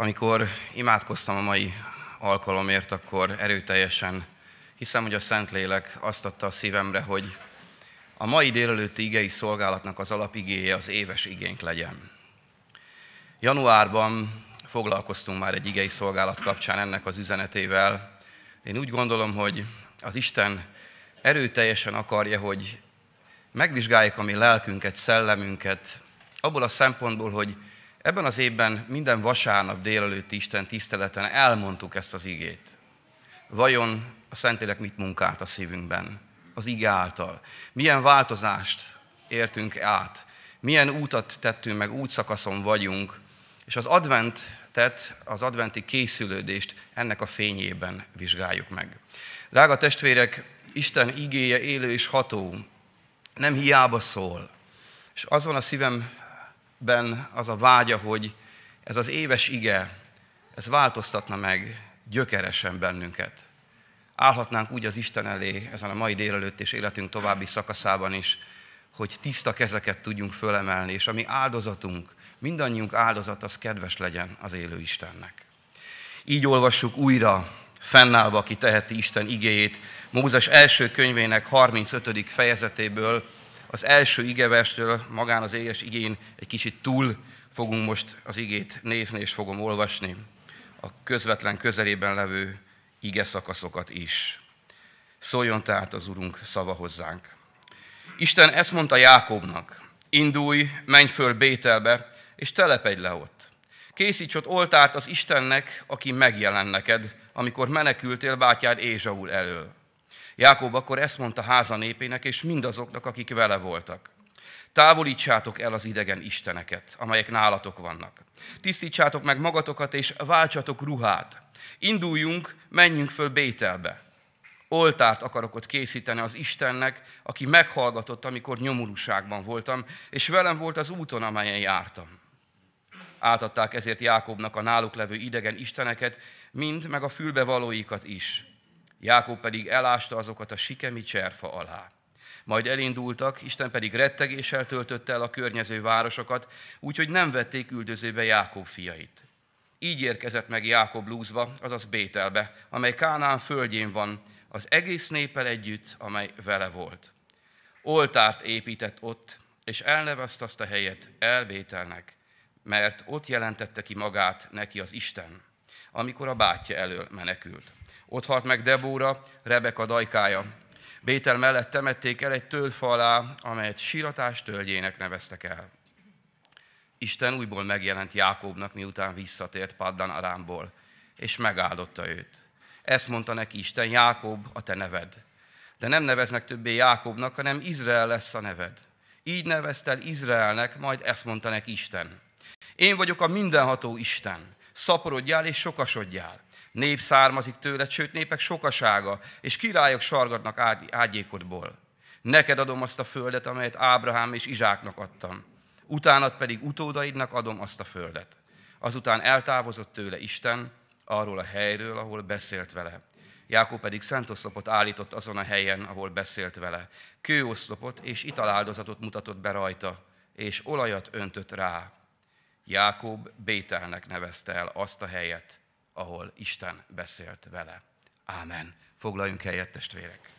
Amikor imádkoztam a mai alkalomért, akkor erőteljesen hiszem, hogy a Szentlélek azt adta a szívemre, hogy a mai délelőtti igei szolgálatnak az alapigéje az éves igénk legyen. Januárban foglalkoztunk már egy igei szolgálat kapcsán ennek az üzenetével. Én úgy gondolom, hogy az Isten erőteljesen akarja, hogy megvizsgáljuk a mi lelkünket, szellemünket, abból a szempontból, hogy ebben az évben minden vasárnap délelőtt Isten tiszteleten elmondtuk ezt az igét. Vajon a Szentlélek mit munkált a szívünkben? Az ige által. Milyen változást értünk át? Milyen útat tettünk meg, útszakaszon vagyunk, és az adventet, az adventi készülődést ennek a fényében vizsgáljuk meg. Drága testvérek, Isten igéje élő és ható, nem hiába szól. És az van a szívemben az a vágya, hogy ez az éves ige, ez változtatna meg gyökeresen bennünket. Állhatnánk úgy az Isten elé ezen a mai délelőtt és életünk további szakaszában is, hogy tiszta kezeket tudjunk fölemelni, és ami áldozatunk, mindannyiunk áldozat az kedves legyen az élő Istennek. Így olvassuk újra, fennállva, aki teheti Isten igéjét, Mózes első könyvének 35. fejezetéből, az első igevestől, magán az éges igén egy kicsit túl fogunk most az igét nézni, és fogom olvasni a közvetlen közelében levő ige szakaszokat is. Szóljon tehát az Urunk szava hozzánk. Isten ezt mondta Jákobnak, indulj, menj föl Bételbe, és telepedj le ott. Készíts ott oltárt az Istennek, aki megjelen neked, amikor menekültél bátyád Ézsaul elől. Jákob akkor ezt mondta háza népének és mindazoknak, akik vele voltak. Távolítsátok el az idegen isteneket, amelyek nálatok vannak. Tisztítsátok meg magatokat, és váltsatok ruhát. Induljunk, menjünk föl Bételbe. Oltárt akarok ott készíteni az Istennek, aki meghallgatott, amikor nyomorúságban voltam, és velem volt az úton, amelyen jártam. Átadták ezért Jákobnak a náluk levő idegen isteneket, mind meg a fülbevalóikat is. Jákob pedig elásta azokat a sikemi cserfa alá. Majd elindultak, Isten pedig rettegéssel töltötte el a környező városokat, úgyhogy nem vették üldözőbe Jákob fiait. Így érkezett meg Jákob Lúzba, azaz Bételbe, amely Kánán földjén van, az egész népel együtt, amely vele volt. Oltárt épített ott, és elnevezte azt a helyet Elbételnek, mert ott jelentette ki magát neki az Isten, amikor a bátyja elől menekült. Ott halt meg Debóra, Rebeka dajkája. Bétel mellett temették el egy tölgyfa alá, amelyet síratás tölgyének neveztek el. Isten újból megjelent Jákobnak, miután visszatért Paddan Arámból, és megáldotta őt. Ezt mondta neki Isten, Jákob a te neved. De nem neveznek többé Jákobnak, hanem Izrael lesz a neved. Így neveztel Izraelnek, majd ezt mondta neki Isten. Én vagyok a mindenható Isten. Szaporodjál és sokasodjál. Nép származik tőle, sőt népek sokasága, és királyok sargadnak ágyékodból. Neked adom azt a földet, amelyet Ábrahám és Izsáknak adtam. Utánad pedig utódaidnak adom azt a földet. Azután eltávozott tőle Isten arról a helyről, ahol beszélt vele. Jákob pedig szentoszlopot állított azon a helyen, ahol beszélt vele. Kőoszlopot és italáldozatot mutatott be rajta, és olajat öntött rá. Jákob Bételnek nevezte el azt a helyet, ahol Isten beszélt vele. Ámen. Foglaljunk helyet, testvérek.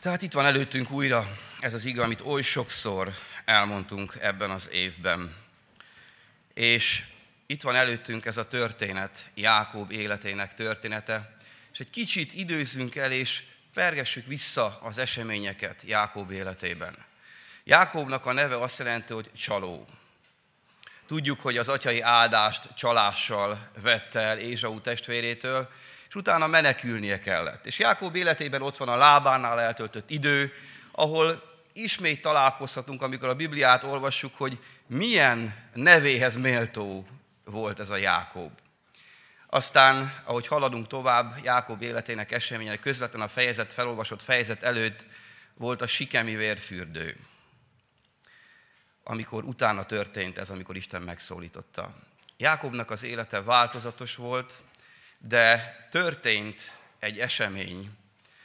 Tehát itt van előttünk újra ez az ige, amit oly sokszor elmondtunk ebben az évben. És itt van előttünk ez a történet, Jákob életének története, és egy kicsit időzünk el, és pergessük vissza az eseményeket Jákob életében. Jákobnak a neve azt jelenti, hogy csaló. Tudjuk, hogy az atyai áldást csalással vette el Ézsau testvérétől, és utána menekülnie kellett. És Jákob életében ott van a lábánál eltöltött idő, ahol ismét találkozhatunk, amikor a Bibliát olvassuk, hogy milyen nevéhez méltó volt ez a Jákob. Aztán, ahogy haladunk tovább, Jákob életének eseménye közvetlen a fejezet, felolvasott fejezet előtt volt a sikemi vérfürdő. Amikor utána történt ez, amikor Isten megszólította. Jákobnak az élete változatos volt, de történt egy esemény,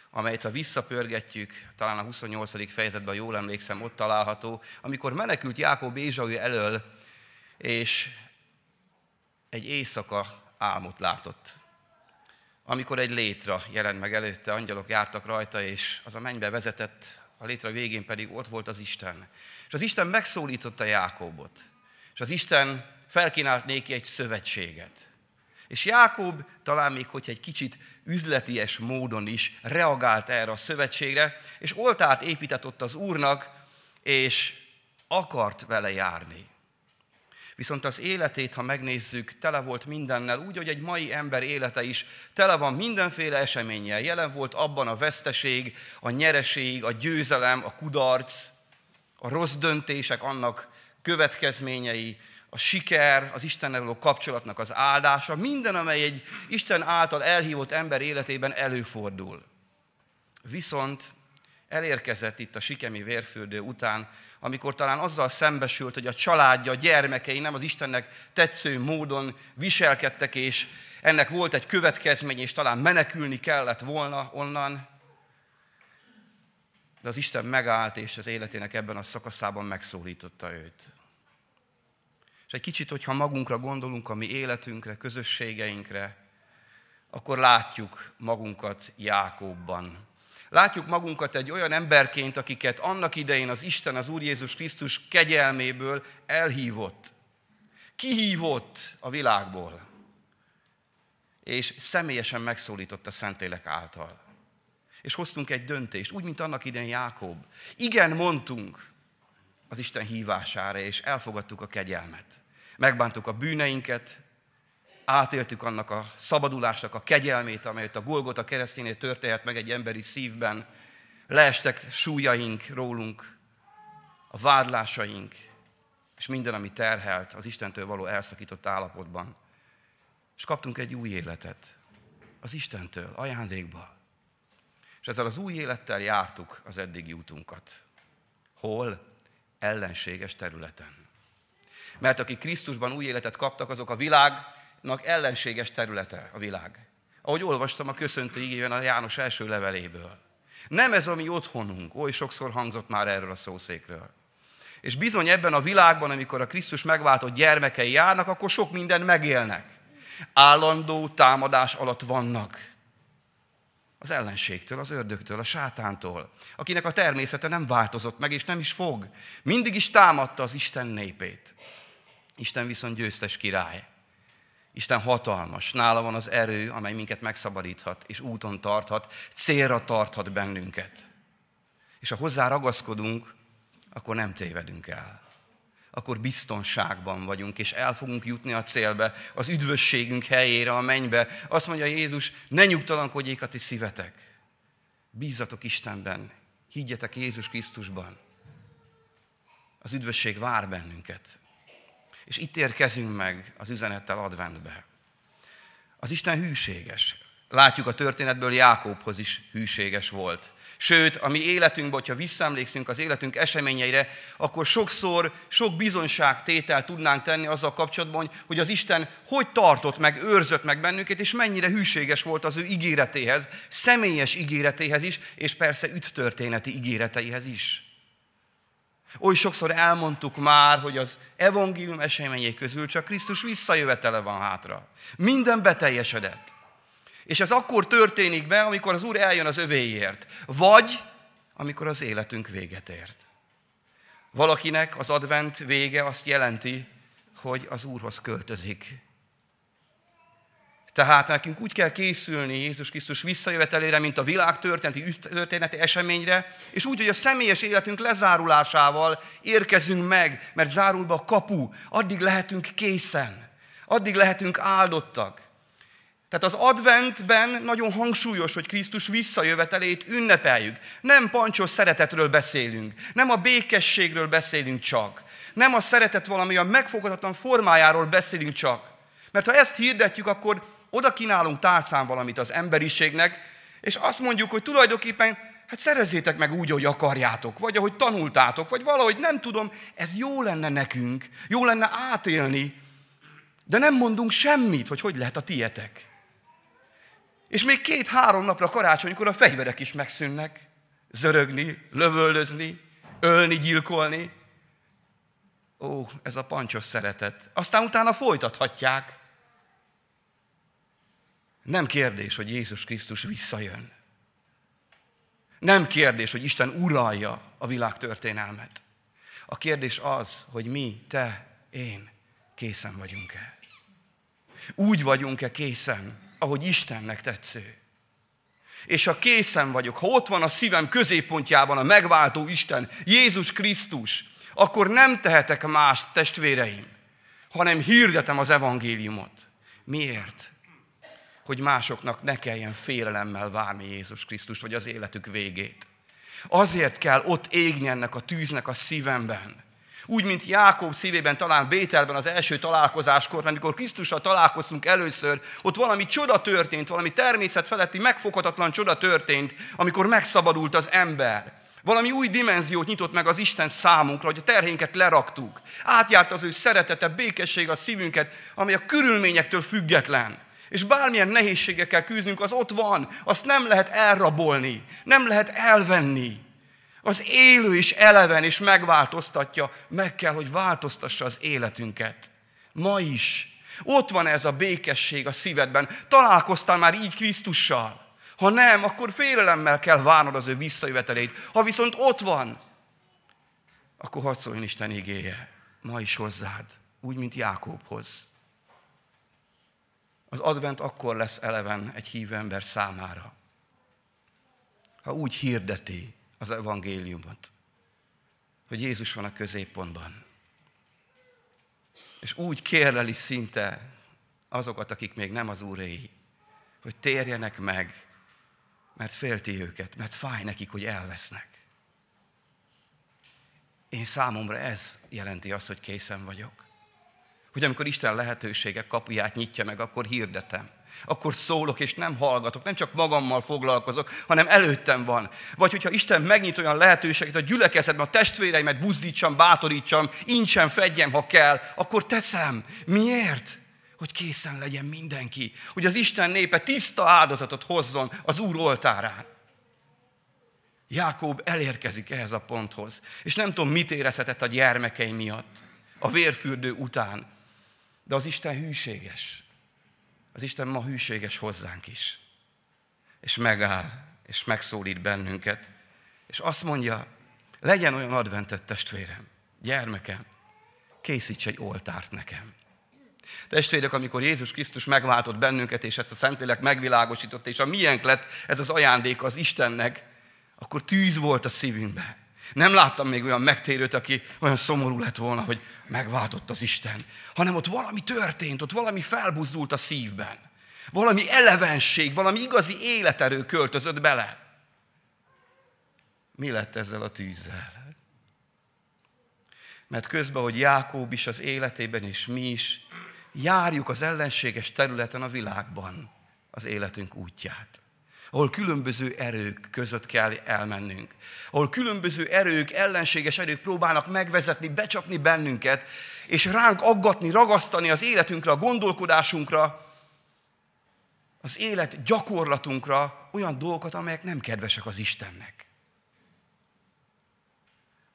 amelyet ha visszapörgetjük, talán a 28. fejezetben, jól emlékszem, ott található, amikor menekült Jákob Ézsau elől, és egy éjszaka álmot látott. Amikor egy létra jelent meg előtte, angyalok jártak rajta, és az a mennybe vezetett, a létra végén pedig ott volt az Isten. És az Isten megszólította Jákobot. És az Isten felkínált néki egy szövetséget. És Jákob talán még, hogy egy kicsit üzleties módon is reagált erre a szövetségre, és oltárt épített ott az Úrnak, és akart vele járni. Viszont az életét, ha megnézzük, tele volt mindennel, úgy, hogy egy mai ember élete is tele van mindenféle eseménnyel. Jelen volt abban a veszteség, a nyereség, a győzelem, a kudarc, a rossz döntések, annak következményei, a siker, az Istennel való kapcsolatnak az áldása, minden, amely egy Isten által elhívott ember életében előfordul. Viszont elérkezett itt a sikemi vérfürdő után, amikor talán azzal szembesült, hogy a családja, a gyermekei nem az Istennek tetsző módon viselkedtek, és ennek volt egy következmény, és talán menekülni kellett volna onnan, de az Isten megállt, és az életének ebben a szakaszában megszólította őt. És egy kicsit, hogyha magunkra gondolunk, a mi életünkre, közösségeinkre, akkor látjuk magunkat Jákóbban. Látjuk magunkat egy olyan emberként, akiket annak idején az Isten, az Úr Jézus Krisztus kegyelméből elhívott. Kihívott a világból. És személyesen megszólított a Szentlélek által. És hoztunk egy döntést, úgy, mint annak idején Jákob. Igen, mondtunk az Isten hívására, és elfogadtuk a kegyelmet. Megbántuk a bűneinket, átéltük annak a szabadulásnak a kegyelmét, amelyet a Golgota keresztjénél történhet meg egy emberi szívben. Leestek súlyaink rólunk, a vádlásaink, és minden, ami terhelt az Istentől való elszakított állapotban. És kaptunk egy új életet az Istentől, ajándékba. És ezzel az új élettel jártuk az eddigi útunkat. Hol? Ellenséges területen. Mert akik Krisztusban új életet kaptak, azok a világnak ellenséges területe a világ. Ahogy olvastam a köszöntő igében a János első leveléből. Nem ez a mi otthonunk, oly sokszor hangzott már erről a szószékről. És bizony ebben a világban, amikor a Krisztus megváltott gyermekei járnak, akkor sok minden megélnek. Állandó támadás alatt vannak. Az ellenségtől, az ördögtől, a sátántól, akinek a természete nem változott meg, és nem is fog. Mindig is támadta az Isten népét. Isten viszont győztes király. Isten hatalmas, nála van az erő, amely minket megszabadíthat, és úton tarthat, célra tarthat bennünket. És ha hozzá ragaszkodunk, akkor nem tévedünk el. Akkor biztonságban vagyunk, és el fogunk jutni a célbe, az üdvösségünk helyére, a mennybe. Azt mondja Jézus, ne nyugtalankodjék a ti szívetek. Bízzatok Istenben, higgyetek Jézus Krisztusban. Az üdvösség vár bennünket. És itt érkezünk meg az üzenettel adventbe. Az Isten hűséges. Látjuk a történetből, Jákobhoz is hűséges volt. Sőt, a mi életünkben, hogyha visszaemlékszünk az életünk eseményeire, akkor sokszor sok bizonyságtétel tudnánk tenni azzal kapcsolatban, hogy az Isten hogy tartott meg, őrzött meg bennünket, és mennyire hűséges volt az ő ígéretéhez, személyes ígéretéhez is, és persze üttörténeti ígéreteihez is. Oly sokszor elmondtuk már, hogy az evangélium eseményei közül csak Krisztus visszajövetele van hátra. Minden beteljesedett. És ez akkor történik be, amikor az Úr eljön az övéért. Vagy amikor az életünk véget ért. Valakinek az advent vége azt jelenti, hogy az Úrhoz költözik. Tehát nekünk úgy kell készülni Jézus Krisztus visszajövetelére, mint a világ történeti, történeti eseményre, és úgy, hogy a személyes életünk lezárulásával érkezünk meg, mert zárul be a kapu, addig lehetünk készen, addig lehetünk áldottak. Tehát az adventben nagyon hangsúlyos, hogy Krisztus visszajövetelét ünnepeljük. Nem pancsos szeretetről beszélünk, nem a békességről beszélünk csak, nem a szeretet valami a megfoghatatlan formájáról beszélünk csak. Mert ha ezt hirdetjük, akkor oda kínálunk tálcán valamit az emberiségnek, és azt mondjuk, hogy tulajdonképpen hát szerezzétek meg úgy, hogy akarjátok, vagy ahogy tanultátok, vagy valahogy nem tudom, ez jó lenne nekünk, jó lenne átélni, de nem mondunk semmit, hogy hogy lehet a tietek. És még két-három napra karácsonykor a fegyverek is megszűnnek. Zörögni, lövöldözni, ölni, gyilkolni. Ó, ez a pancsos szeretet. Aztán utána folytathatják. Nem kérdés, hogy Jézus Krisztus visszajön. Nem kérdés, hogy Isten uralja a világ történelmet. A kérdés az, hogy mi, te, én készen vagyunk-e. Úgy vagyunk-e készen, ahogy Istennek tetsző. És ha készen vagyok, ha ott van a szívem középpontjában a megváltó Isten, Jézus Krisztus, akkor nem tehetek más, testvéreim, hanem hirdetem az evangéliumot. Miért? Hogy másoknak ne kelljen félelemmel várni Jézus Krisztust, vagy az életük végét. Azért kell ott égni ennek a tűznek a szívemben. Úgy, mint Jákob szívében, talán Bételben az első találkozáskor, amikor Krisztussal találkoztunk először, ott valami csoda történt, valami természet feletti, megfoghatatlan csoda történt, amikor megszabadult az ember. Valami új dimenziót nyitott meg az Isten számunkra, hogy a terhénket leraktuk. Átjárt az ő szeretete, békesség a szívünket, ami a körülményektől független. És bármilyen nehézségekkel küzdünk, az ott van, azt nem lehet elrabolni, nem lehet elvenni. Az élő is eleven és megváltoztatja, meg kell, hogy változtassa az életünket. Ma is. Ott van ez a békesség a szívedben. Találkoztál már így Krisztussal. Ha nem, akkor félelemmel kell várnod az ő visszajövetelét. Ha viszont ott van, akkor hadd szóljon Isten igéje. Ma is hozzád, úgy, mint Jákóbhoz. Az advent akkor lesz eleven egy hívő ember számára, ha úgy hirdeti az evangéliumot, hogy Jézus van a középpontban. És úgy kérleli szinte azokat, akik még nem az úréi, hogy térjenek meg, mert félti őket, mert fáj nekik, hogy elvesznek. Én számomra ez jelenti azt, hogy készen vagyok. Hogy amikor Isten lehetőségek kapuját nyitja meg, akkor hirdetem. Akkor szólok, és nem hallgatok, nem csak magammal foglalkozok, hanem előttem van. Vagy hogyha Isten megnyit olyan lehetőséget a gyülekezetben, a testvéreimet buzdítsam, bátorítsam, incsen fedjem, ha kell, akkor teszem. Miért? Hogy készen legyen mindenki. Hogy az Isten népe tiszta áldozatot hozzon az Úr oltárán. Jákob elérkezik ehhez a ponthoz. És nem tudom, mit érezhetett a gyermekei miatt, a vérfürdő után. De az Isten hűséges. Az Isten ma hűséges hozzánk is. És megáll, és megszólít bennünket. És azt mondja, legyen olyan adventet testvérem, gyermekem, készíts egy oltárt nekem. Testvérek, amikor Jézus Krisztus megváltott bennünket, és ezt a Szentlélek megvilágosított, és a miénk lett ez az ajándék az Istennek, akkor tűz volt a szívünkbe. Nem láttam még olyan megtérőt, aki olyan szomorú lett volna, hogy megváltott az Isten. Hanem ott valami történt, ott valami felbuzdult a szívben. Valami elevenség, valami igazi életerő költözött bele. Mi lett ezzel a tűzzel? Mert közben, hogy Jákób is az életében, és mi is, járjuk az ellenséges területen a világban az életünk útját ahol különböző erők között kell elmennünk, ahol különböző erők, ellenséges erők próbálnak megvezetni, becsapni bennünket, és ránk aggatni, ragasztani az életünkre, a gondolkodásunkra, az élet gyakorlatunkra olyan dolgokat, amelyek nem kedvesek az Istennek.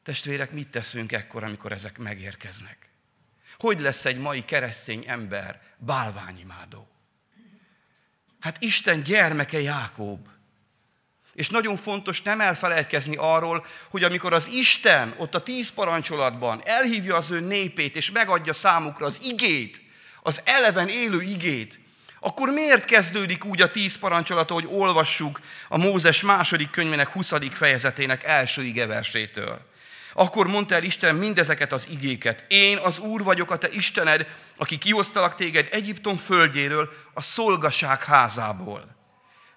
Testvérek, mit teszünk ekkor, amikor ezek megérkeznek? Hogy lesz egy mai keresztény ember bálványimádó? Hát Isten gyermeke Jákob. És nagyon fontos nem elfelejtkezni arról, hogy amikor az Isten ott a tíz parancsolatban elhívja az ő népét, és megadja számukra az igét, az eleven élő igét, akkor miért kezdődik úgy a tíz parancsolat, hogy olvassuk a Mózes második könyvének 20. fejezetének első igeversétől? Akkor mondta el Isten mindezeket az igéket. Én az Úr vagyok, a te Istened, aki kihoztalak téged Egyiptom földjéről, a szolgaság házából.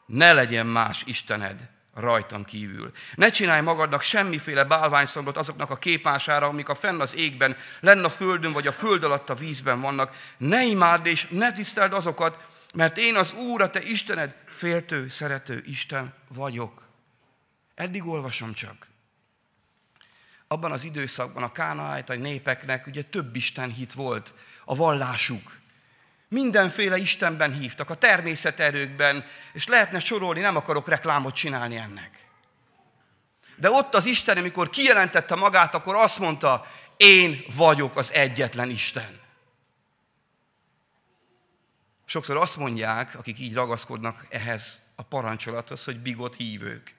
Ne legyen más Istened rajtam kívül. Ne csinálj magadnak semmiféle bálványszombat azoknak a képására, amik a fenn az égben, lenn a földön, vagy a föld alatt a vízben vannak. Ne imádd és ne tiszteld azokat, mert én az Úr, a te Istened, féltő, szerető Isten vagyok. Eddig olvasom csak abban az időszakban a kánaájtai népeknek ugye több Isten hit volt, a vallásuk. Mindenféle Istenben hívtak, a természeterőkben, és lehetne sorolni, nem akarok reklámot csinálni ennek. De ott az Isten, amikor kijelentette magát, akkor azt mondta, én vagyok az egyetlen Isten. Sokszor azt mondják, akik így ragaszkodnak ehhez a parancsolathoz, hogy bigot hívők.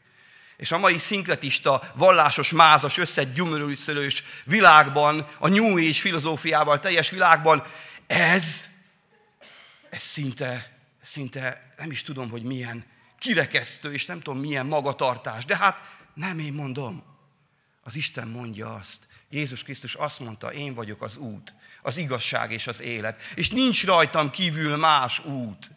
És a mai szinkretista, vallásos, mázas, összegyümölőszölős világban, a New Age filozófiával teljes világban, ez, ez szinte, szinte nem is tudom, hogy milyen kirekesztő, és nem tudom, milyen magatartás. De hát nem én mondom. Az Isten mondja azt. Jézus Krisztus azt mondta, én vagyok az út, az igazság és az élet. És nincs rajtam kívül más út.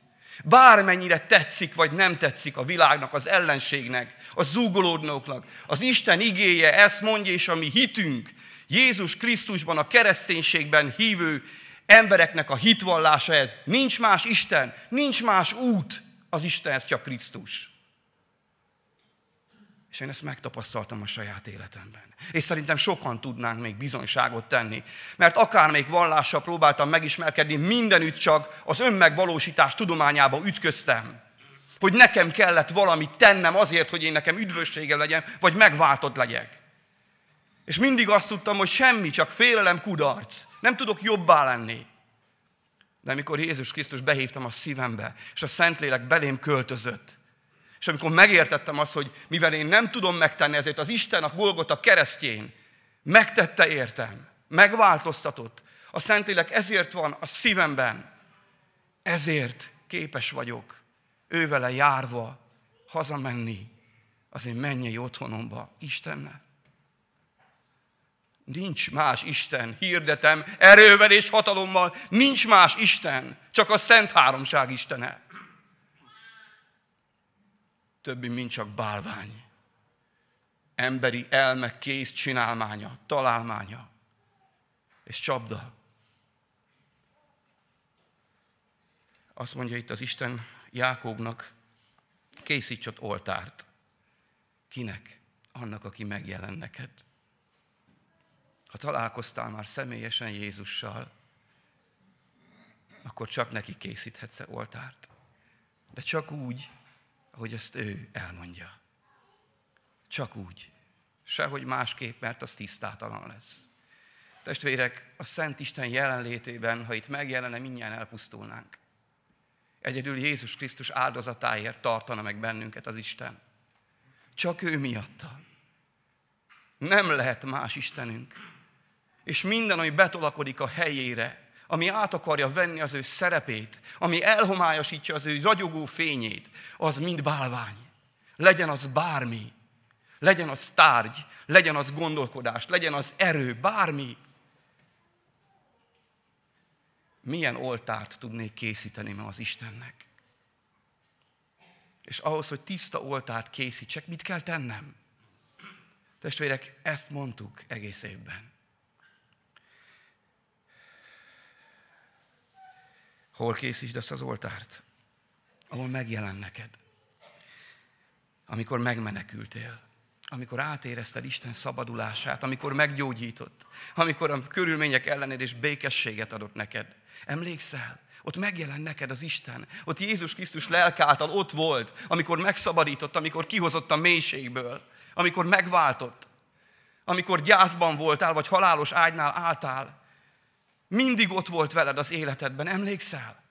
Bármennyire tetszik vagy nem tetszik a világnak, az ellenségnek, a zúgolódnóknak, az Isten igéje ezt mondja, és a mi hitünk, Jézus Krisztusban, a kereszténységben hívő embereknek a hitvallása ez. Nincs más Isten, nincs más út az Istenhez, csak Krisztus. És én ezt megtapasztaltam a saját életemben. És szerintem sokan tudnánk még bizonyságot tenni. Mert akármelyik vallással próbáltam megismerkedni, mindenütt csak az önmegvalósítás tudományába ütköztem. Hogy nekem kellett valamit tennem azért, hogy én nekem üdvössége legyen, vagy megváltott legyek. És mindig azt tudtam, hogy semmi, csak félelem, kudarc. Nem tudok jobbá lenni. De amikor Jézus Krisztus behívtam a szívembe, és a Szentlélek belém költözött, és amikor megértettem azt, hogy mivel én nem tudom megtenni, ezért az Isten a Golgota keresztjén megtette értem, megváltoztatott. A Szentlélek ezért van a szívemben. Ezért képes vagyok ővele járva hazamenni az én mennyei otthonomba Istennel. Nincs más Isten, hirdetem, erővel és hatalommal, nincs más Isten, csak a Szent Háromság Istene többi, mint csak bálvány. Emberi elme kész csinálmánya, találmánya és csapda. Azt mondja itt az Isten Jákóbnak, készíts ott oltárt. Kinek? Annak, aki megjelen neked. Ha találkoztál már személyesen Jézussal, akkor csak neki készíthetsz oltárt. De csak úgy, ahogy ezt ő elmondja. Csak úgy. Sehogy másképp, mert az tisztátalan lesz. Testvérek, a Szent Isten jelenlétében, ha itt megjelenne, mindjárt elpusztulnánk. Egyedül Jézus Krisztus áldozatáért tartana meg bennünket az Isten. Csak ő miatta. Nem lehet más Istenünk. És minden, ami betolakodik a helyére, ami át akarja venni az ő szerepét, ami elhomályosítja az ő ragyogó fényét, az mind bálvány. Legyen az bármi, legyen az tárgy, legyen az gondolkodás, legyen az erő, bármi. Milyen oltárt tudnék készíteni ma az Istennek? És ahhoz, hogy tiszta oltárt készítsek, mit kell tennem? Testvérek, ezt mondtuk egész évben. Hol készítsd ezt az oltárt? Ahol megjelen neked. Amikor megmenekültél. Amikor átérezted Isten szabadulását, amikor meggyógyított, amikor a körülmények ellenére és békességet adott neked. Emlékszel? Ott megjelen neked az Isten. Ott Jézus Krisztus lelk által ott volt, amikor megszabadított, amikor kihozott a mélységből, amikor megváltott, amikor gyászban voltál, vagy halálos ágynál álltál, mindig ott volt veled az életedben, emlékszel?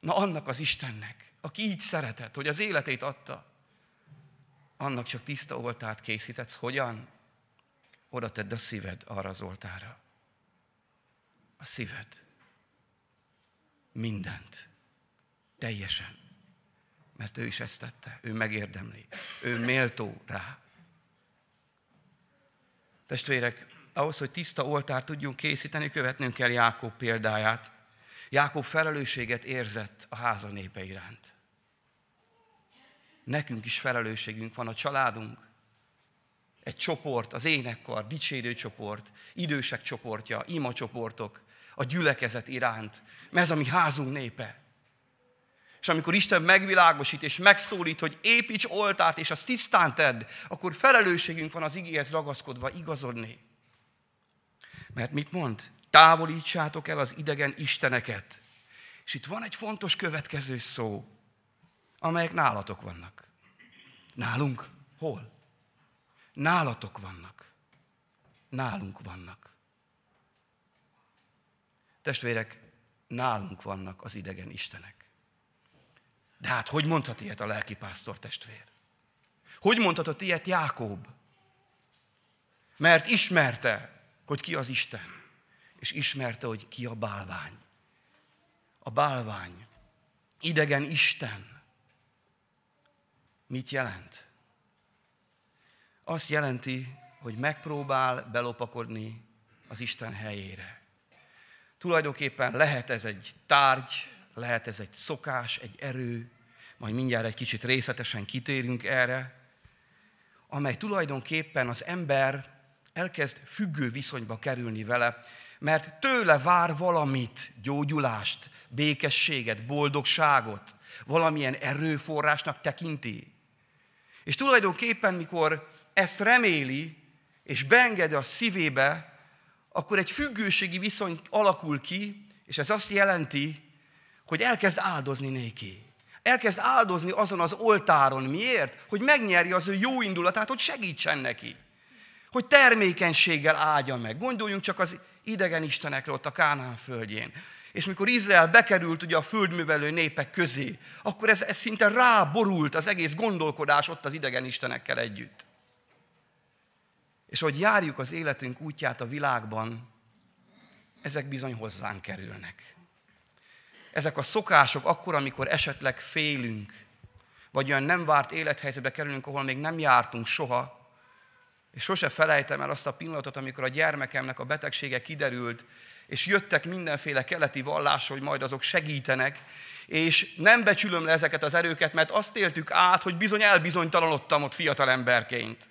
Na annak az Istennek, aki így szeretett, hogy az életét adta, annak csak tiszta oltát készítetsz. Hogyan? Oda tedd a szíved arra az oltára. A szíved. Mindent. Teljesen. Mert ő is ezt tette. Ő megérdemli. Ő méltó rá. Testvérek, ahhoz, hogy tiszta oltárt tudjunk készíteni, követnünk kell Jákob példáját. Jákob felelősséget érzett a háza népe iránt. Nekünk is felelősségünk van, a családunk, egy csoport, az énekkar, dicsérő csoport, idősek csoportja, ima csoportok, a gyülekezet iránt, mert ez a mi házunk népe. És amikor Isten megvilágosít és megszólít, hogy építs oltárt, és azt tisztán tedd, akkor felelősségünk van az igéhez ragaszkodva igazodni. Mert mit mond? Távolítsátok el az idegen isteneket, És itt van egy fontos következő szó, amelyek nálatok vannak. Nálunk? Hol? Nálatok vannak. Nálunk vannak. Testvérek, nálunk vannak az idegen istenek. De hát hogy mondhat ilyet a lelkipásztor testvér? Hogy mondhatott ilyet Jákob? Mert ismerte, hogy ki az Isten, és ismerte, hogy ki a bálvány. A bálvány, idegen Isten. Mit jelent? Azt jelenti, hogy megpróbál belopakodni az Isten helyére. Tulajdonképpen lehet ez egy tárgy, lehet ez egy szokás, egy erő, majd mindjárt egy kicsit részletesen kitérünk erre, amely tulajdonképpen az ember elkezd függő viszonyba kerülni vele, mert tőle vár valamit, gyógyulást, békességet, boldogságot, valamilyen erőforrásnak tekinti. És tulajdonképpen, mikor ezt reméli, és beengedi a szívébe, akkor egy függőségi viszony alakul ki, és ez azt jelenti, hogy elkezd áldozni néki. Elkezd áldozni azon az oltáron. Miért? Hogy megnyerje az ő jó indulatát, hogy segítsen neki. Hogy termékenységgel áldja meg. Gondoljunk csak az idegen istenekre ott a Kánán földjén. És mikor Izrael bekerült ugye a földművelő népek közé, akkor ez, ez szinte ráborult az egész gondolkodás ott az idegen istenekkel együtt. És hogy járjuk az életünk útját a világban, ezek bizony hozzánk kerülnek. Ezek a szokások akkor, amikor esetleg félünk, vagy olyan nem várt élethelyzetbe kerülünk, ahol még nem jártunk soha, és sose felejtem el azt a pillanatot, amikor a gyermekemnek a betegsége kiderült, és jöttek mindenféle keleti vallás, hogy majd azok segítenek, és nem becsülöm le ezeket az erőket, mert azt éltük át, hogy bizony elbizonytalanodtam ott fiatal emberként.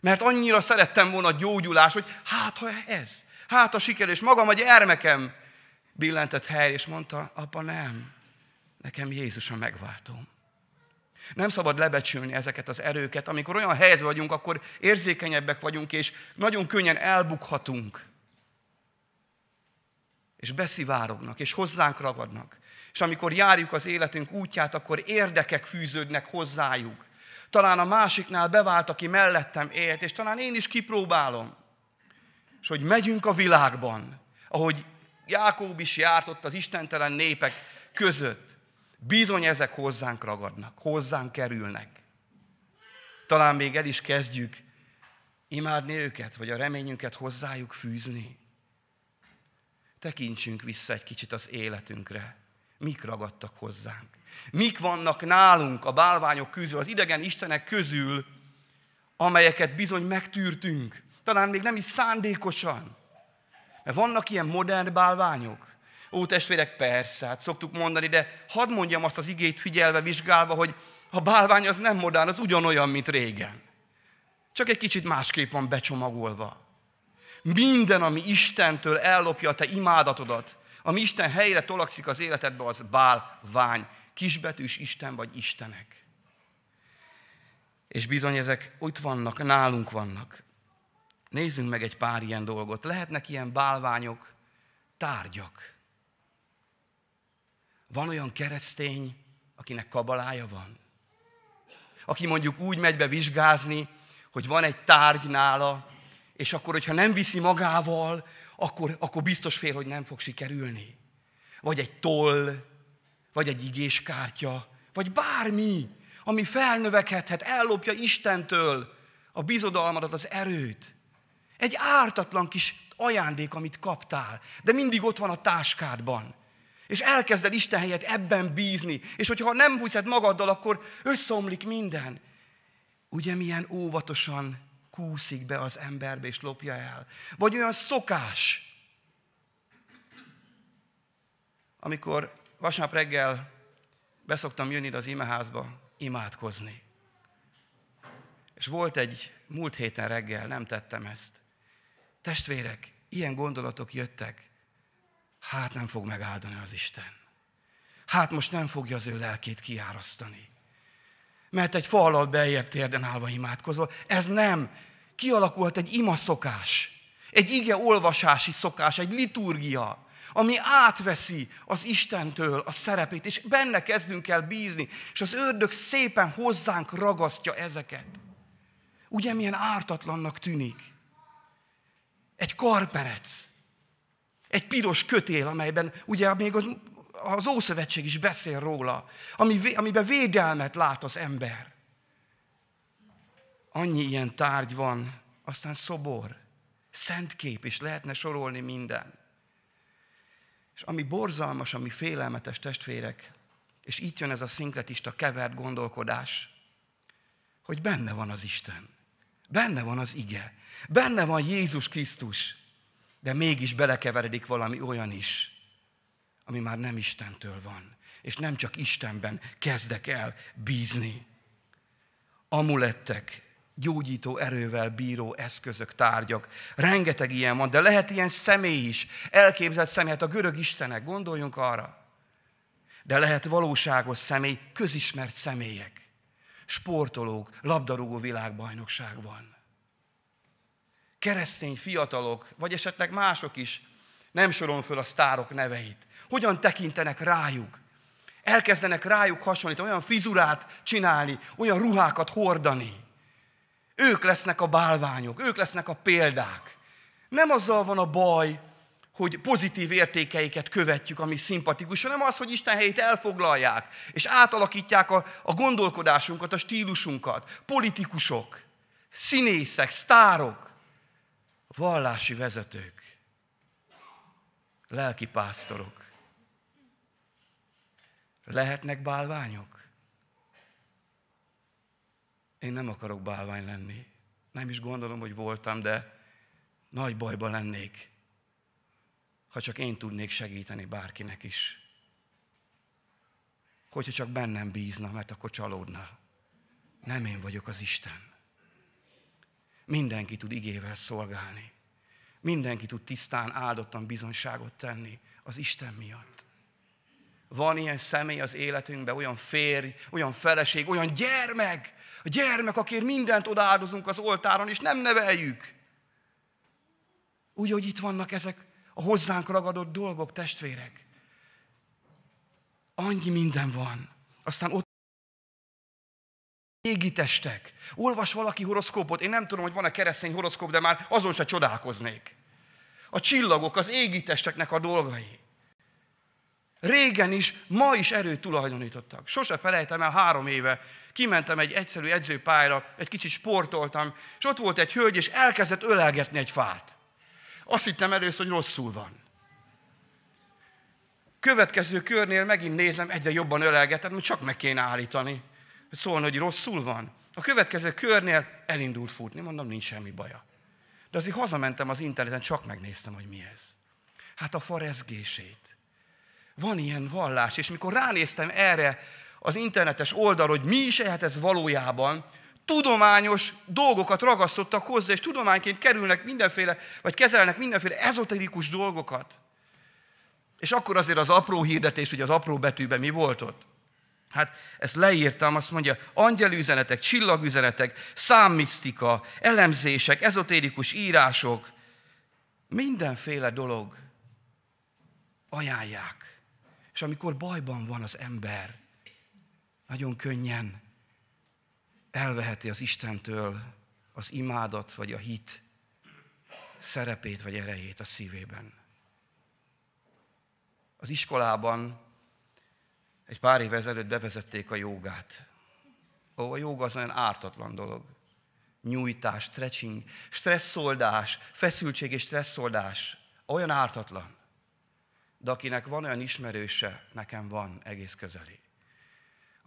Mert annyira szerettem volna a gyógyulás, hogy hát ha ez, hát a siker, és magam a gyermekem billentett hely, és mondta, apa nem, nekem Jézus a megváltom. Nem szabad lebecsülni ezeket az erőket. Amikor olyan helyzetben vagyunk, akkor érzékenyebbek vagyunk, és nagyon könnyen elbukhatunk. És beszivárognak, és hozzánk ragadnak. És amikor járjuk az életünk útját, akkor érdekek fűződnek hozzájuk talán a másiknál bevált, aki mellettem élt, és talán én is kipróbálom. És hogy megyünk a világban, ahogy Jákób is járt ott az istentelen népek között, bizony ezek hozzánk ragadnak, hozzánk kerülnek. Talán még el is kezdjük imádni őket, vagy a reményünket hozzájuk fűzni. Tekintsünk vissza egy kicsit az életünkre. Mik ragadtak hozzánk? Mik vannak nálunk a bálványok közül, az idegen istenek közül, amelyeket bizony megtűrtünk. Talán még nem is szándékosan. Mert vannak ilyen modern bálványok. Ó, testvérek, persze, hát szoktuk mondani, de hadd mondjam azt az igét figyelve, vizsgálva, hogy a bálvány az nem modern, az ugyanolyan, mint régen. Csak egy kicsit másképp van becsomagolva. Minden, ami Istentől ellopja a te imádatodat, ami Isten helyre tolakszik az életedbe, az bálvány kisbetűs Isten vagy Istenek. És bizony ezek ott vannak, nálunk vannak. Nézzünk meg egy pár ilyen dolgot. Lehetnek ilyen bálványok, tárgyak. Van olyan keresztény, akinek kabalája van. Aki mondjuk úgy megy be vizsgázni, hogy van egy tárgy nála, és akkor, hogyha nem viszi magával, akkor, akkor biztos fél, hogy nem fog sikerülni. Vagy egy toll, vagy egy igéskártya, vagy bármi, ami felnövekedhet, ellopja Istentől a bizodalmadat, az erőt. Egy ártatlan kis ajándék, amit kaptál, de mindig ott van a táskádban. És elkezded Isten helyett ebben bízni, és hogyha nem húzod magaddal, akkor összeomlik minden. Ugye milyen óvatosan kúszik be az emberbe és lopja el. Vagy olyan szokás, amikor vasárnap reggel beszoktam jönni az imeházba imádkozni. És volt egy múlt héten reggel, nem tettem ezt. Testvérek, ilyen gondolatok jöttek, hát nem fog megáldani az Isten. Hát most nem fogja az ő lelkét kiárasztani. Mert egy fallal beljebb térden állva imádkozol. Ez nem. Kialakult egy ima szokás. Egy ige olvasási szokás, egy liturgia ami átveszi az Istentől a szerepét, és benne kezdünk el bízni, és az ördög szépen hozzánk ragasztja ezeket. Ugye milyen ártatlannak tűnik? Egy karperec, egy piros kötél, amelyben ugye még az, az Ószövetség is beszél róla, ami, amiben védelmet lát az ember. Annyi ilyen tárgy van, aztán szobor, szent kép, és lehetne sorolni minden. És ami borzalmas, ami félelmetes testvérek, és itt jön ez a szinkletista kevert gondolkodás, hogy benne van az Isten. Benne van az ige. Benne van Jézus Krisztus. De mégis belekeveredik valami olyan is, ami már nem Istentől van. És nem csak Istenben kezdek el bízni. Amulettek, gyógyító erővel bíró eszközök, tárgyak. Rengeteg ilyen van, de lehet ilyen személy is. Elképzelt személy, hát a görög istenek, gondoljunk arra. De lehet valóságos személy, közismert személyek. Sportolók, labdarúgó világbajnokságban. Keresztény fiatalok, vagy esetleg mások is. Nem sorolom föl a sztárok neveit. Hogyan tekintenek rájuk? Elkezdenek rájuk hasonlítani, olyan frizurát csinálni, olyan ruhákat hordani ők lesznek a bálványok, ők lesznek a példák. Nem azzal van a baj, hogy pozitív értékeiket követjük, ami szimpatikus, hanem az, hogy Isten helyét elfoglalják, és átalakítják a, a gondolkodásunkat, a stílusunkat. Politikusok, színészek, sztárok, vallási vezetők, lelki pásztorok. Lehetnek bálványok? Én nem akarok bálvány lenni. Nem is gondolom, hogy voltam, de nagy bajban lennék, ha csak én tudnék segíteni bárkinek is. Hogyha csak bennem bízna, mert akkor csalódna. Nem én vagyok az Isten. Mindenki tud igével szolgálni. Mindenki tud tisztán, áldottan bizonyságot tenni az Isten miatt. Van ilyen személy az életünkben, olyan férj, olyan feleség, olyan gyermek, a gyermek, akért mindent odaáldozunk az oltáron, és nem neveljük. Úgy, hogy itt vannak ezek a hozzánk ragadott dolgok, testvérek. Annyi minden van. Aztán ott égi testek. Olvas valaki horoszkópot, én nem tudom, hogy van-e keresztény horoszkóp, de már azon se csodálkoznék. A csillagok, az égi testeknek a dolgai. Régen is, ma is erőt tulajdonítottak. Sose felejtem el három éve, kimentem egy egyszerű edzőpályára, egy kicsit sportoltam, és ott volt egy hölgy, és elkezdett ölelgetni egy fát. Azt hittem először, hogy rosszul van. Következő körnél megint nézem, egyre jobban ölelgetett, hogy csak meg kéne állítani. Szólna, hogy rosszul van. A következő körnél elindult futni, mondom, nincs semmi baja. De azért hazamentem az interneten, csak megnéztem, hogy mi ez. Hát a farezgését. Van ilyen vallás, és mikor ránéztem erre az internetes oldal, hogy mi is lehet ez valójában, tudományos dolgokat ragasztottak hozzá, és tudományként kerülnek mindenféle, vagy kezelnek mindenféle ezoterikus dolgokat. És akkor azért az apró hirdetés, hogy az apró betűben mi volt ott? Hát ezt leírtam, azt mondja, angyelüzenetek, csillagüzenetek, számmisztika, elemzések, ezotérikus írások, mindenféle dolog ajánlják. És amikor bajban van az ember, nagyon könnyen elveheti az Istentől az imádat vagy a hit szerepét vagy erejét a szívében. Az iskolában egy pár év ezelőtt bevezették a jogát. Ó, a joga az olyan ártatlan dolog. Nyújtás, stretching, stresszoldás, feszültség és stresszoldás. Olyan ártatlan. De akinek van olyan ismerőse, nekem van egész közeli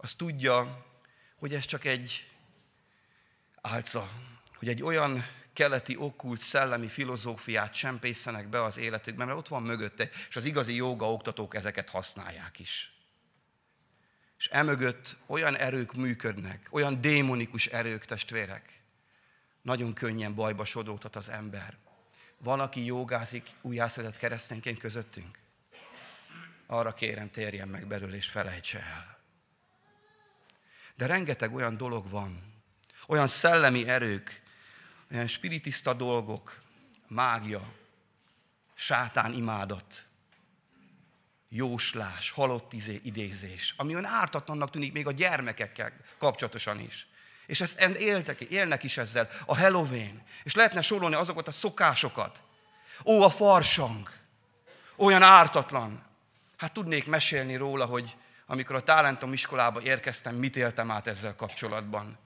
az tudja, hogy ez csak egy álca, hogy egy olyan keleti okkult szellemi filozófiát csempészenek be az életükbe, mert ott van mögötte, és az igazi joga oktatók ezeket használják is. És emögött olyan erők működnek, olyan démonikus erők, testvérek, nagyon könnyen bajba sodródhat az ember. Van, aki jogázik újjászületett keresztényként közöttünk? Arra kérem, térjen meg belőle, és felejtse el. De rengeteg olyan dolog van, olyan szellemi erők, olyan spiritista dolgok, mágia, sátán imádat, jóslás, halott izé, idézés, ami olyan ártatlannak tűnik még a gyermekekkel kapcsolatosan is. És ezt éltek, élnek is ezzel, a Halloween. És lehetne sorolni azokat a szokásokat. Ó, a farsang, olyan ártatlan. Hát tudnék mesélni róla, hogy amikor a Talentum iskolába érkeztem, mit éltem át ezzel kapcsolatban.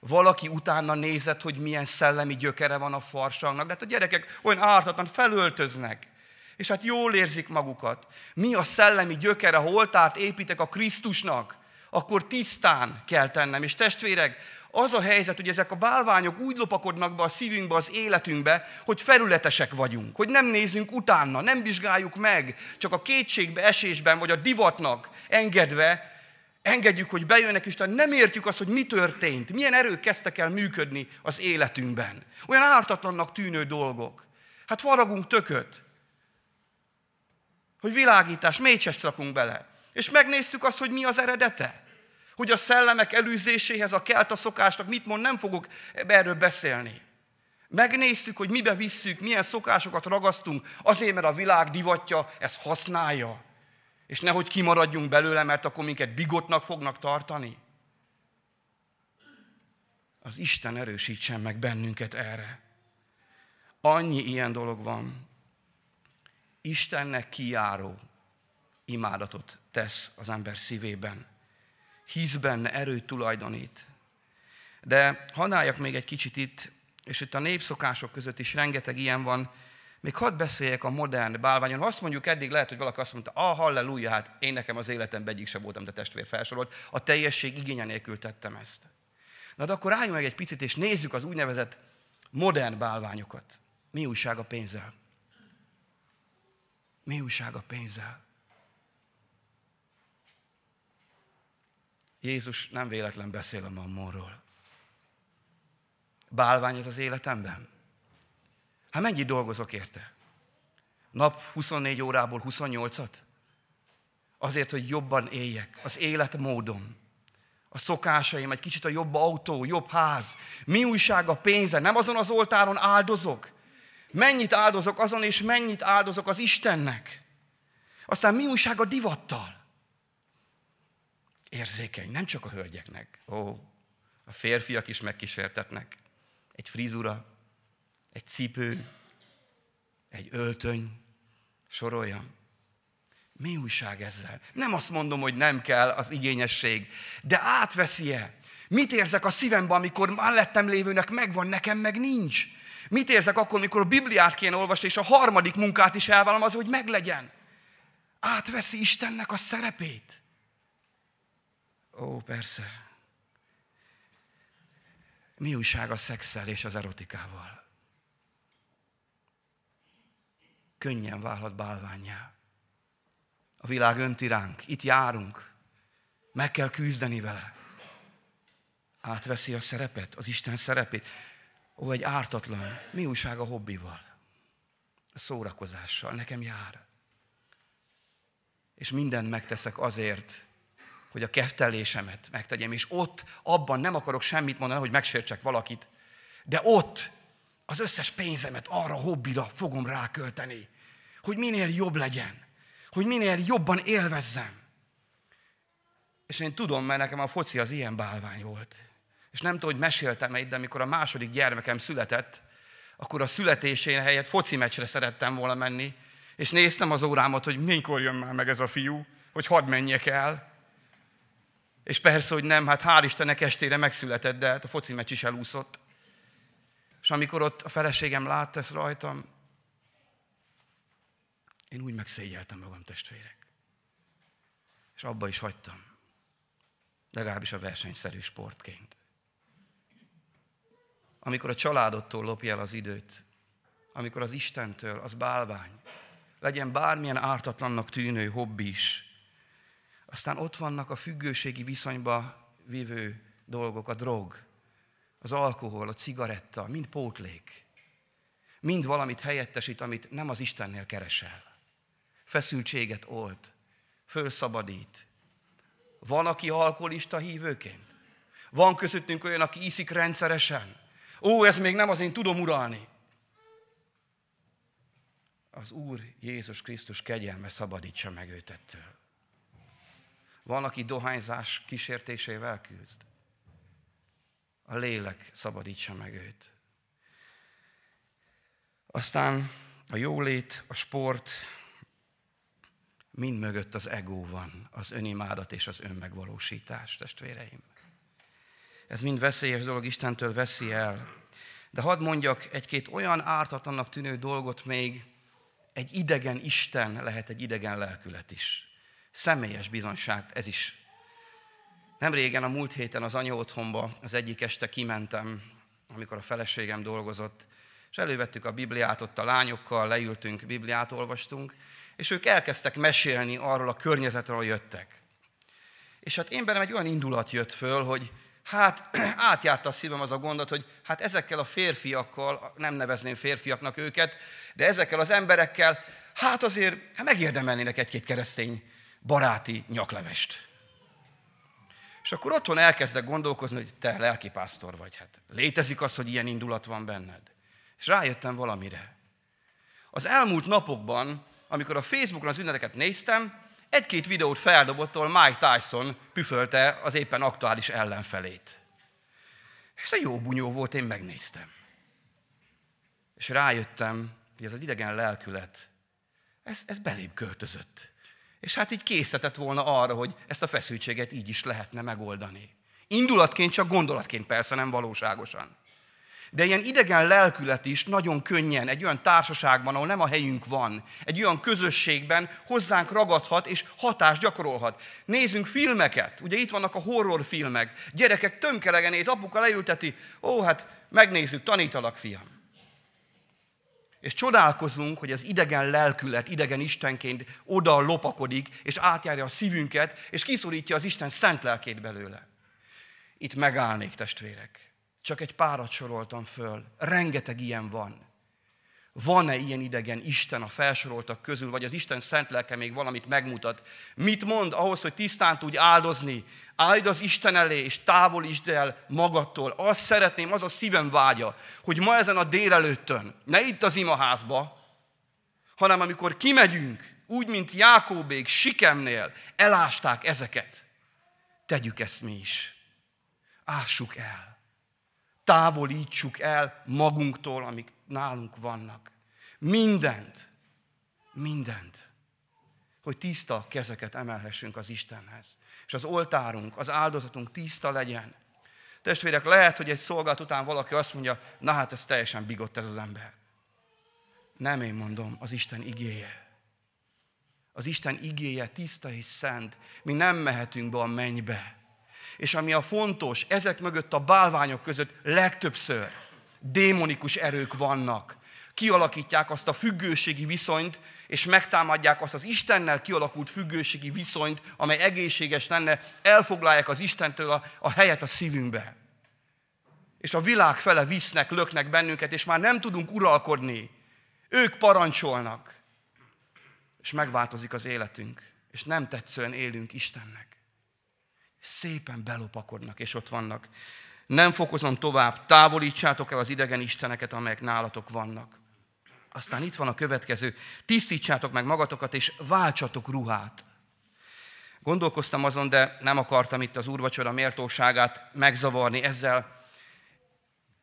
Valaki utána nézett, hogy milyen szellemi gyökere van a farsangnak, de hát a gyerekek olyan ártatlan felöltöznek, és hát jól érzik magukat. Mi a szellemi gyökere, ha oltárt építek a Krisztusnak, akkor tisztán kell tennem. És testvérek, az a helyzet, hogy ezek a bálványok úgy lopakodnak be a szívünkbe, az életünkbe, hogy felületesek vagyunk, hogy nem nézünk utána, nem vizsgáljuk meg, csak a kétségbe esésben, vagy a divatnak engedve, engedjük, hogy bejönnek, és nem értjük azt, hogy mi történt, milyen erők kezdtek el működni az életünkben. Olyan ártatlannak tűnő dolgok. Hát faragunk tököt, hogy világítás, mécsest rakunk bele. És megnéztük azt, hogy mi az eredete. Hogy a szellemek előzéséhez, a kelta szokásnak mit mond, nem fogok erről beszélni. Megnéztük, hogy mibe visszük, milyen szokásokat ragasztunk, azért, mert a világ divatja ezt használja. És nehogy kimaradjunk belőle, mert akkor minket bigotnak fognak tartani. Az Isten erősítsen meg bennünket erre. Annyi ilyen dolog van. Istennek kiáró imádatot tesz az ember szívében. Hisz benne, erőt tulajdonít. De hanáljak még egy kicsit itt, és itt a népszokások között is rengeteg ilyen van, még hadd beszéljek a modern bálványon. Azt mondjuk eddig lehet, hogy valaki azt mondta, ah, halleluja, hát én nekem az életemben egyik sem voltam, de testvér felsorolt. A teljesség igénye nélkül tettem ezt. Na de akkor álljunk meg egy picit, és nézzük az úgynevezett modern bálványokat. Mi újság a pénzzel? Mi újság a pénzzel? Jézus nem véletlen beszél a mammonról. Bálvány ez az életemben? Hát mennyit dolgozok érte? Nap 24 órából 28-at? Azért, hogy jobban éljek, az életmódom, a szokásaim, egy kicsit a jobb autó, jobb ház. Mi újság a pénze? Nem azon az oltáron áldozok, Mennyit áldozok azon, és mennyit áldozok az Istennek. Aztán mi újság a divattal? Érzékeny, nem csak a hölgyeknek. Ó, a férfiak is megkísértetnek. Egy frizura, egy cipő, egy öltöny, soroljam. Mi újság ezzel? Nem azt mondom, hogy nem kell az igényesség, de átveszi-e? Mit érzek a szívemben, amikor mellettem lévőnek megvan, nekem meg nincs? Mit érzek akkor, mikor a Bibliát kéne olvasni, és a harmadik munkát is elvállom az, hogy meglegyen? Átveszi Istennek a szerepét. Ó, persze. Mi újság a szexel és az erotikával? Könnyen válhat bálványá. A világ önti ránk, itt járunk, meg kell küzdeni vele. Átveszi a szerepet, az Isten szerepét. Ó, egy ártatlan. Mi újság a hobbival? A szórakozással. Nekem jár. És mindent megteszek azért, hogy a keftelésemet megtegyem. És ott, abban nem akarok semmit mondani, hogy megsértsek valakit, de ott az összes pénzemet arra a hobbira fogom rákölteni, hogy minél jobb legyen, hogy minél jobban élvezzem. És én tudom, mert nekem a foci az ilyen bálvány volt. És nem tudom, hogy meséltem egy, de amikor a második gyermekem született, akkor a születésén helyett foci meccsre szerettem volna menni, és néztem az órámat, hogy mikor jön már meg ez a fiú, hogy hadd menjek el. És persze, hogy nem, hát hál' Istennek estére megszületett, de hát a foci meccs is elúszott. És amikor ott a feleségem látta ezt rajtam, én úgy megszégyeltem magam, testvérek. És abba is hagytam. Legalábbis a versenyszerű sportként amikor a családodtól lopja el az időt, amikor az Istentől, az bálvány, legyen bármilyen ártatlannak tűnő hobbi is. Aztán ott vannak a függőségi viszonyba vívő dolgok, a drog, az alkohol, a cigaretta, mind pótlék. Mind valamit helyettesít, amit nem az Istennél keresel. Feszültséget old, fölszabadít. Van, aki alkoholista hívőként? Van közöttünk olyan, aki iszik rendszeresen? Ó, ez még nem az én tudom uralni. az Úr Jézus Krisztus kegyelme szabadítsa meg őt ettől. Van, aki dohányzás kísértésével küzd. A lélek szabadítsa meg őt. Aztán a jólét, a sport, mind mögött az ego van, az önimádat és az önmegvalósítás, testvéreim. Ez mind veszélyes dolog, Istentől veszi el. De hadd mondjak egy-két olyan ártatlannak tűnő dolgot még, egy idegen Isten lehet egy idegen lelkület is. Személyes bizonyság, ez is. Nem régen, a múlt héten az anya otthonba az egyik este kimentem, amikor a feleségem dolgozott, és elővettük a Bibliát ott a lányokkal, leültünk, Bibliát olvastunk, és ők elkezdtek mesélni arról a környezetről, jöttek. És hát én bennem egy olyan indulat jött föl, hogy hát átjárta a szívem az a gondot, hogy hát ezekkel a férfiakkal, nem nevezném férfiaknak őket, de ezekkel az emberekkel, hát azért hát megérdemelnének egy-két keresztény baráti nyaklevest. És akkor otthon elkezdek gondolkozni, hogy te lelkipásztor vagy. Hát létezik az, hogy ilyen indulat van benned. És rájöttem valamire. Az elmúlt napokban, amikor a Facebookon az ünneteket néztem, egy-két videót feldobott, ahol Mike Tyson püfölte az éppen aktuális ellenfelét. És egy jó bunyó volt, én megnéztem. És rájöttem, hogy ez az idegen lelkület, ez, ez belém költözött. És hát így készített volna arra, hogy ezt a feszültséget így is lehetne megoldani. Indulatként, csak gondolatként persze, nem valóságosan. De ilyen idegen lelkület is nagyon könnyen egy olyan társaságban, ahol nem a helyünk van, egy olyan közösségben hozzánk ragadhat és hatást gyakorolhat. Nézzünk filmeket, ugye itt vannak a horrorfilmek, gyerekek tömkelegen néz, apuka leülteti, ó, hát megnézzük, tanítalak, fiam. És csodálkozunk, hogy az idegen lelkület, idegen Istenként oda lopakodik, és átjárja a szívünket, és kiszorítja az Isten szent lelkét belőle. Itt megállnék, testvérek. Csak egy párat soroltam föl. Rengeteg ilyen van. Van-e ilyen idegen Isten a felsoroltak közül, vagy az Isten szent lelke még valamit megmutat? Mit mond ahhoz, hogy tisztán tudj áldozni? Áld az Isten elé, és távolítsd el magadtól. Azt szeretném, az a szívem vágya, hogy ma ezen a délelőttön, ne itt az imaházba, hanem amikor kimegyünk, úgy, mint Jákóbék Sikemnél, elásták ezeket. Tegyük ezt mi is. Ássuk el távolítsuk el magunktól, amik nálunk vannak. Mindent, mindent, hogy tiszta kezeket emelhessünk az Istenhez. És az oltárunk, az áldozatunk tiszta legyen. Testvérek, lehet, hogy egy szolgálat után valaki azt mondja, na hát ez teljesen bigott ez az ember. Nem én mondom, az Isten igéje. Az Isten igéje tiszta és szent. Mi nem mehetünk be a mennybe és ami a fontos, ezek mögött a bálványok között legtöbbször démonikus erők vannak. Kialakítják azt a függőségi viszonyt, és megtámadják azt az Istennel kialakult függőségi viszonyt, amely egészséges lenne, elfoglalják az Istentől a, a helyet a szívünkbe. És a világ fele visznek, löknek bennünket, és már nem tudunk uralkodni. Ők parancsolnak. És megváltozik az életünk, és nem tetszően élünk Istennek szépen belopakodnak, és ott vannak. Nem fokozom tovább, távolítsátok el az idegen isteneket, amelyek nálatok vannak. Aztán itt van a következő, tisztítsátok meg magatokat, és váltsatok ruhát. Gondolkoztam azon, de nem akartam itt az úrvacsora méltóságát megzavarni ezzel.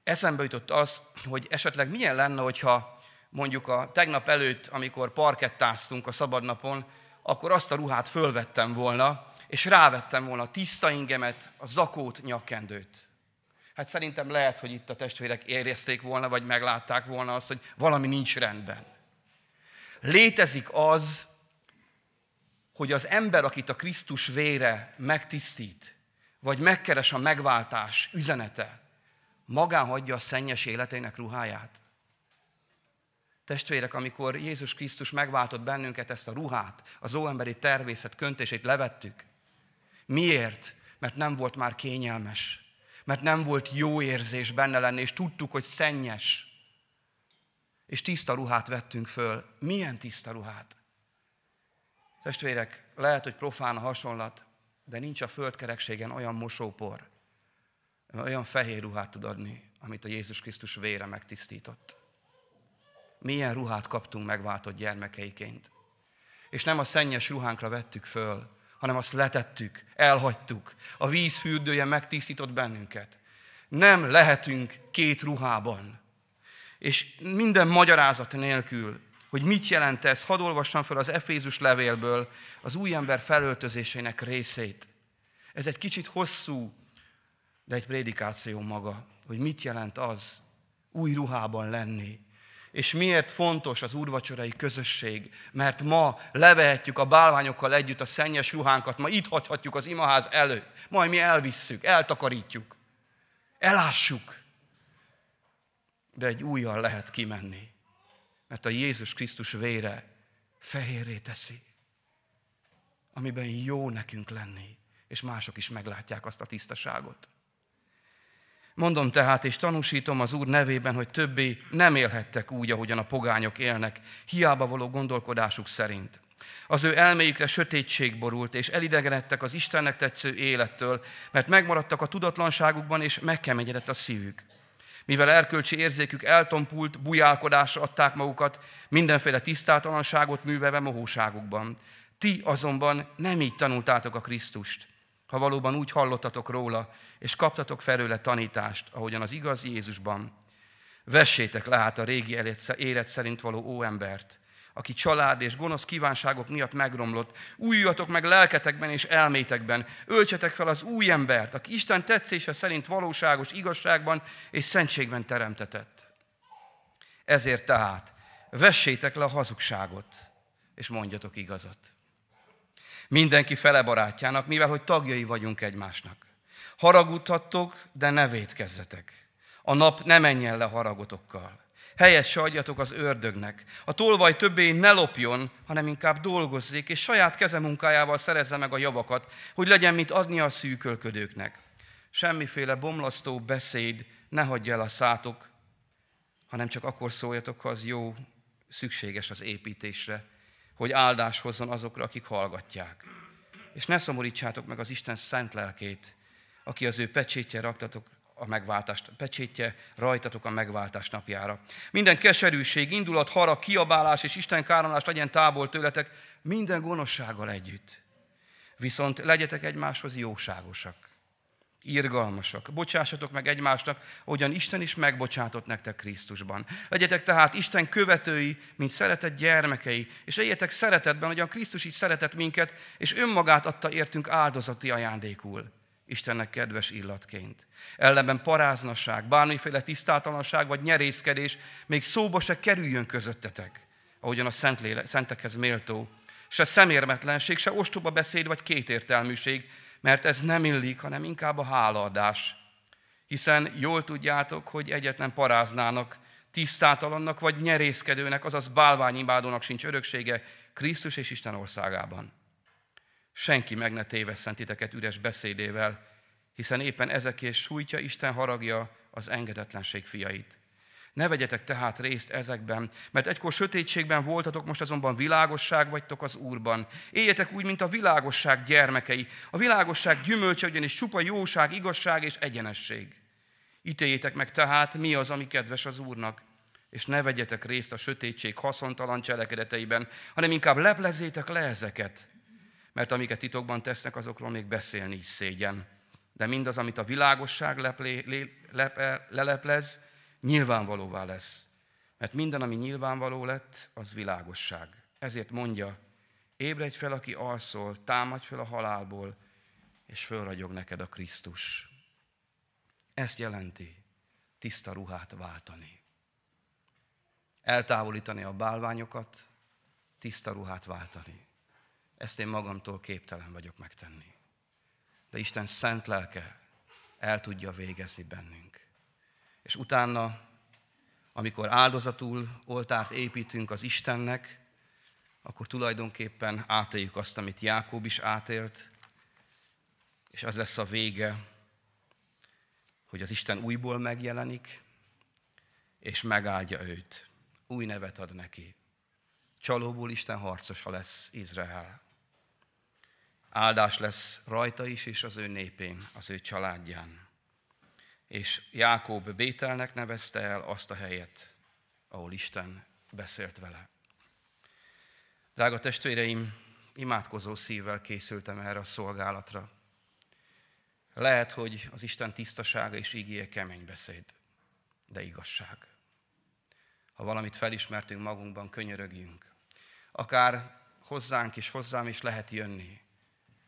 Eszembe jutott az, hogy esetleg milyen lenne, hogyha mondjuk a tegnap előtt, amikor parkettáztunk a szabadnapon, akkor azt a ruhát fölvettem volna, és rávettem volna a tiszta ingemet, a zakót, nyakkendőt. Hát szerintem lehet, hogy itt a testvérek érezték volna, vagy meglátták volna azt, hogy valami nincs rendben. Létezik az, hogy az ember, akit a Krisztus vére megtisztít, vagy megkeres a megváltás üzenete, magán hagyja a szennyes életének ruháját. Testvérek, amikor Jézus Krisztus megváltott bennünket, ezt a ruhát, az óemberi tervészet köntését levettük, Miért? Mert nem volt már kényelmes. Mert nem volt jó érzés benne lenni, és tudtuk, hogy szennyes. És tiszta ruhát vettünk föl. Milyen tiszta ruhát? Testvérek, lehet, hogy profán a hasonlat, de nincs a földkerekségen olyan mosópor, olyan fehér ruhát tud adni, amit a Jézus Krisztus vére megtisztított. milyen ruhát kaptunk megváltott gyermekeiként. És nem a szennyes ruhánkra vettük föl, hanem azt letettük, elhagytuk. A víz fürdője megtisztított bennünket. Nem lehetünk két ruhában. És minden magyarázat nélkül, hogy mit jelent ez, hadd olvassam fel az Efézus levélből az új ember felöltözésének részét. Ez egy kicsit hosszú, de egy prédikáció maga, hogy mit jelent az új ruhában lenni. És miért fontos az úrvacsorai közösség? Mert ma levehetjük a bálványokkal együtt a szennyes ruhánkat, ma itt hagyhatjuk az imaház előtt, majd mi elvisszük, eltakarítjuk, elássuk. De egy újjal lehet kimenni, mert a Jézus Krisztus vére fehérré teszi, amiben jó nekünk lenni, és mások is meglátják azt a tisztaságot. Mondom tehát, és tanúsítom az Úr nevében, hogy többé nem élhettek úgy, ahogyan a pogányok élnek, hiába való gondolkodásuk szerint. Az ő elméjükre sötétség borult, és elidegenedtek az Istennek tetsző élettől, mert megmaradtak a tudatlanságukban, és megkeményedett a szívük. Mivel erkölcsi érzékük eltompult, bujálkodásra adták magukat, mindenféle tisztátalanságot művelve mohóságukban. Ti azonban nem így tanultátok a Krisztust, ha valóban úgy hallottatok róla, és kaptatok felőle tanítást, ahogyan az igazi Jézusban. Vessétek le hát a régi élet szerint való óembert, aki család és gonosz kívánságok miatt megromlott, újjatok meg lelketekben és elmétekben, öltsetek fel az új embert, aki Isten tetszése szerint valóságos igazságban és szentségben teremtetett. Ezért tehát vessétek le a hazugságot, és mondjatok igazat. Mindenki fele barátjának, mivel hogy tagjai vagyunk egymásnak. Haragudhattok, de ne védkezzetek. A nap ne menjen le haragotokkal. Helyet se adjatok az ördögnek. A tolvaj többé ne lopjon, hanem inkább dolgozzék, és saját kezemunkájával szerezze meg a javakat, hogy legyen mit adni a szűkölködőknek. Semmiféle bomlasztó beszéd ne hagyja el a szátok, hanem csak akkor szóljatok, ha az jó, szükséges az építésre, hogy áldás hozzon azokra, akik hallgatják. És ne szomorítsátok meg az Isten szent lelkét, aki az ő pecsétje raktatok a megváltást, pecsétje rajtatok a megváltás napjára. Minden keserűség, indulat, harag, kiabálás és Isten káromlás legyen távol tőletek, minden gonoszsággal együtt. Viszont legyetek egymáshoz jóságosak, irgalmasak. Bocsássatok meg egymásnak, ahogyan Isten is megbocsátott nektek Krisztusban. Legyetek tehát Isten követői, mint szeretett gyermekei, és éljetek szeretetben, ahogyan Krisztus is szeretett minket, és önmagát adta értünk áldozati ajándékul. Istennek kedves illatként. Ellenben paráznasság, bármiféle tisztátalanság vagy nyerészkedés még szóba se kerüljön közöttetek, ahogyan a szent léle, szentekhez méltó. Se szemérmetlenség, se ostoba beszéd vagy kétértelműség, mert ez nem illik, hanem inkább a hálaadás. Hiszen jól tudjátok, hogy egyetlen paráznának, tisztátalannak vagy nyerészkedőnek, azaz bálványimádónak sincs öröksége Krisztus és Isten országában senki meg ne tévesszen titeket üres beszédével, hiszen éppen ezekért sújtja Isten haragja az engedetlenség fiait. Ne vegyetek tehát részt ezekben, mert egykor sötétségben voltatok, most azonban világosság vagytok az Úrban. Éljetek úgy, mint a világosság gyermekei. A világosság gyümölcse ugyanis csupa jóság, igazság és egyenesség. Ítéljétek meg tehát, mi az, ami kedves az Úrnak, és ne vegyetek részt a sötétség haszontalan cselekedeteiben, hanem inkább leplezétek le ezeket, mert amiket titokban tesznek, azokról még beszélni is szégyen. De mindaz, amit a világosság leplé, lé, lepe, leleplez, nyilvánvalóvá lesz. Mert minden, ami nyilvánvaló lett, az világosság. Ezért mondja, ébredj fel, aki alszol, támadj fel a halálból, és fölragyog neked a Krisztus. Ezt jelenti tiszta ruhát váltani. Eltávolítani a bálványokat, tiszta ruhát váltani. Ezt én magamtól képtelen vagyok megtenni. De Isten szent lelke el tudja végezni bennünk. És utána, amikor áldozatul oltárt építünk az Istennek, akkor tulajdonképpen átéljük azt, amit Jákob is átélt, és az lesz a vége, hogy az Isten újból megjelenik, és megáldja őt. Új nevet ad neki. Csalóból Isten harcosa lesz Izrael. Áldás lesz rajta is, és az ő népén, az ő családján. És Jákob Bételnek nevezte el azt a helyet, ahol Isten beszélt vele. Drága testvéreim, imádkozó szívvel készültem erre a szolgálatra. Lehet, hogy az Isten tisztasága és ígéje kemény beszéd, de igazság. Ha valamit felismertünk magunkban, könyörögjünk. Akár hozzánk is, hozzám is lehet jönni,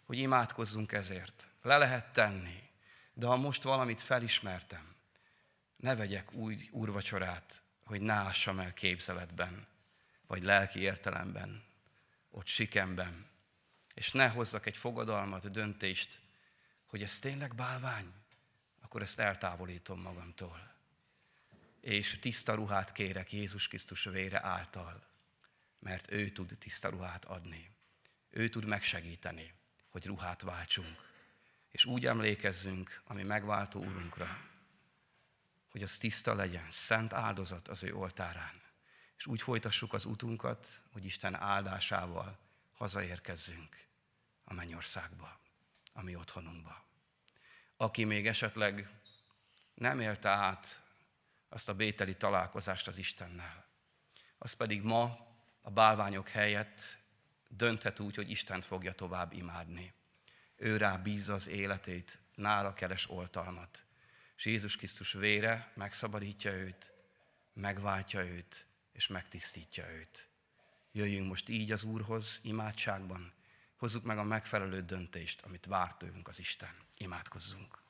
hogy imádkozzunk ezért. Le lehet tenni, de ha most valamit felismertem, ne vegyek új úrvacsorát, hogy ne ássam el képzeletben, vagy lelki értelemben, ott sikemben, és ne hozzak egy fogadalmat, döntést, hogy ez tényleg bálvány, akkor ezt eltávolítom magamtól. És tiszta ruhát kérek Jézus Krisztus vére által, mert ő tud tiszta ruhát adni. Ő tud megsegíteni, hogy ruhát váltsunk. És úgy emlékezzünk a mi megváltó Urunkra, hogy az tiszta legyen, szent áldozat az ő oltárán. És úgy folytassuk az utunkat, hogy Isten áldásával hazaérkezzünk a mennyországba, a mi otthonunkba. Aki még esetleg nem élte át azt a bételi találkozást az Istennel, az pedig ma a bálványok helyett dönthet úgy, hogy Istent fogja tovább imádni. Ő rá bízza az életét, nála keres oltalmat. És Jézus Krisztus vére megszabadítja őt, megváltja őt, és megtisztítja őt. Jöjjünk most így az Úrhoz imádságban, hozzuk meg a megfelelő döntést, amit vár tőlünk az Isten. Imádkozzunk!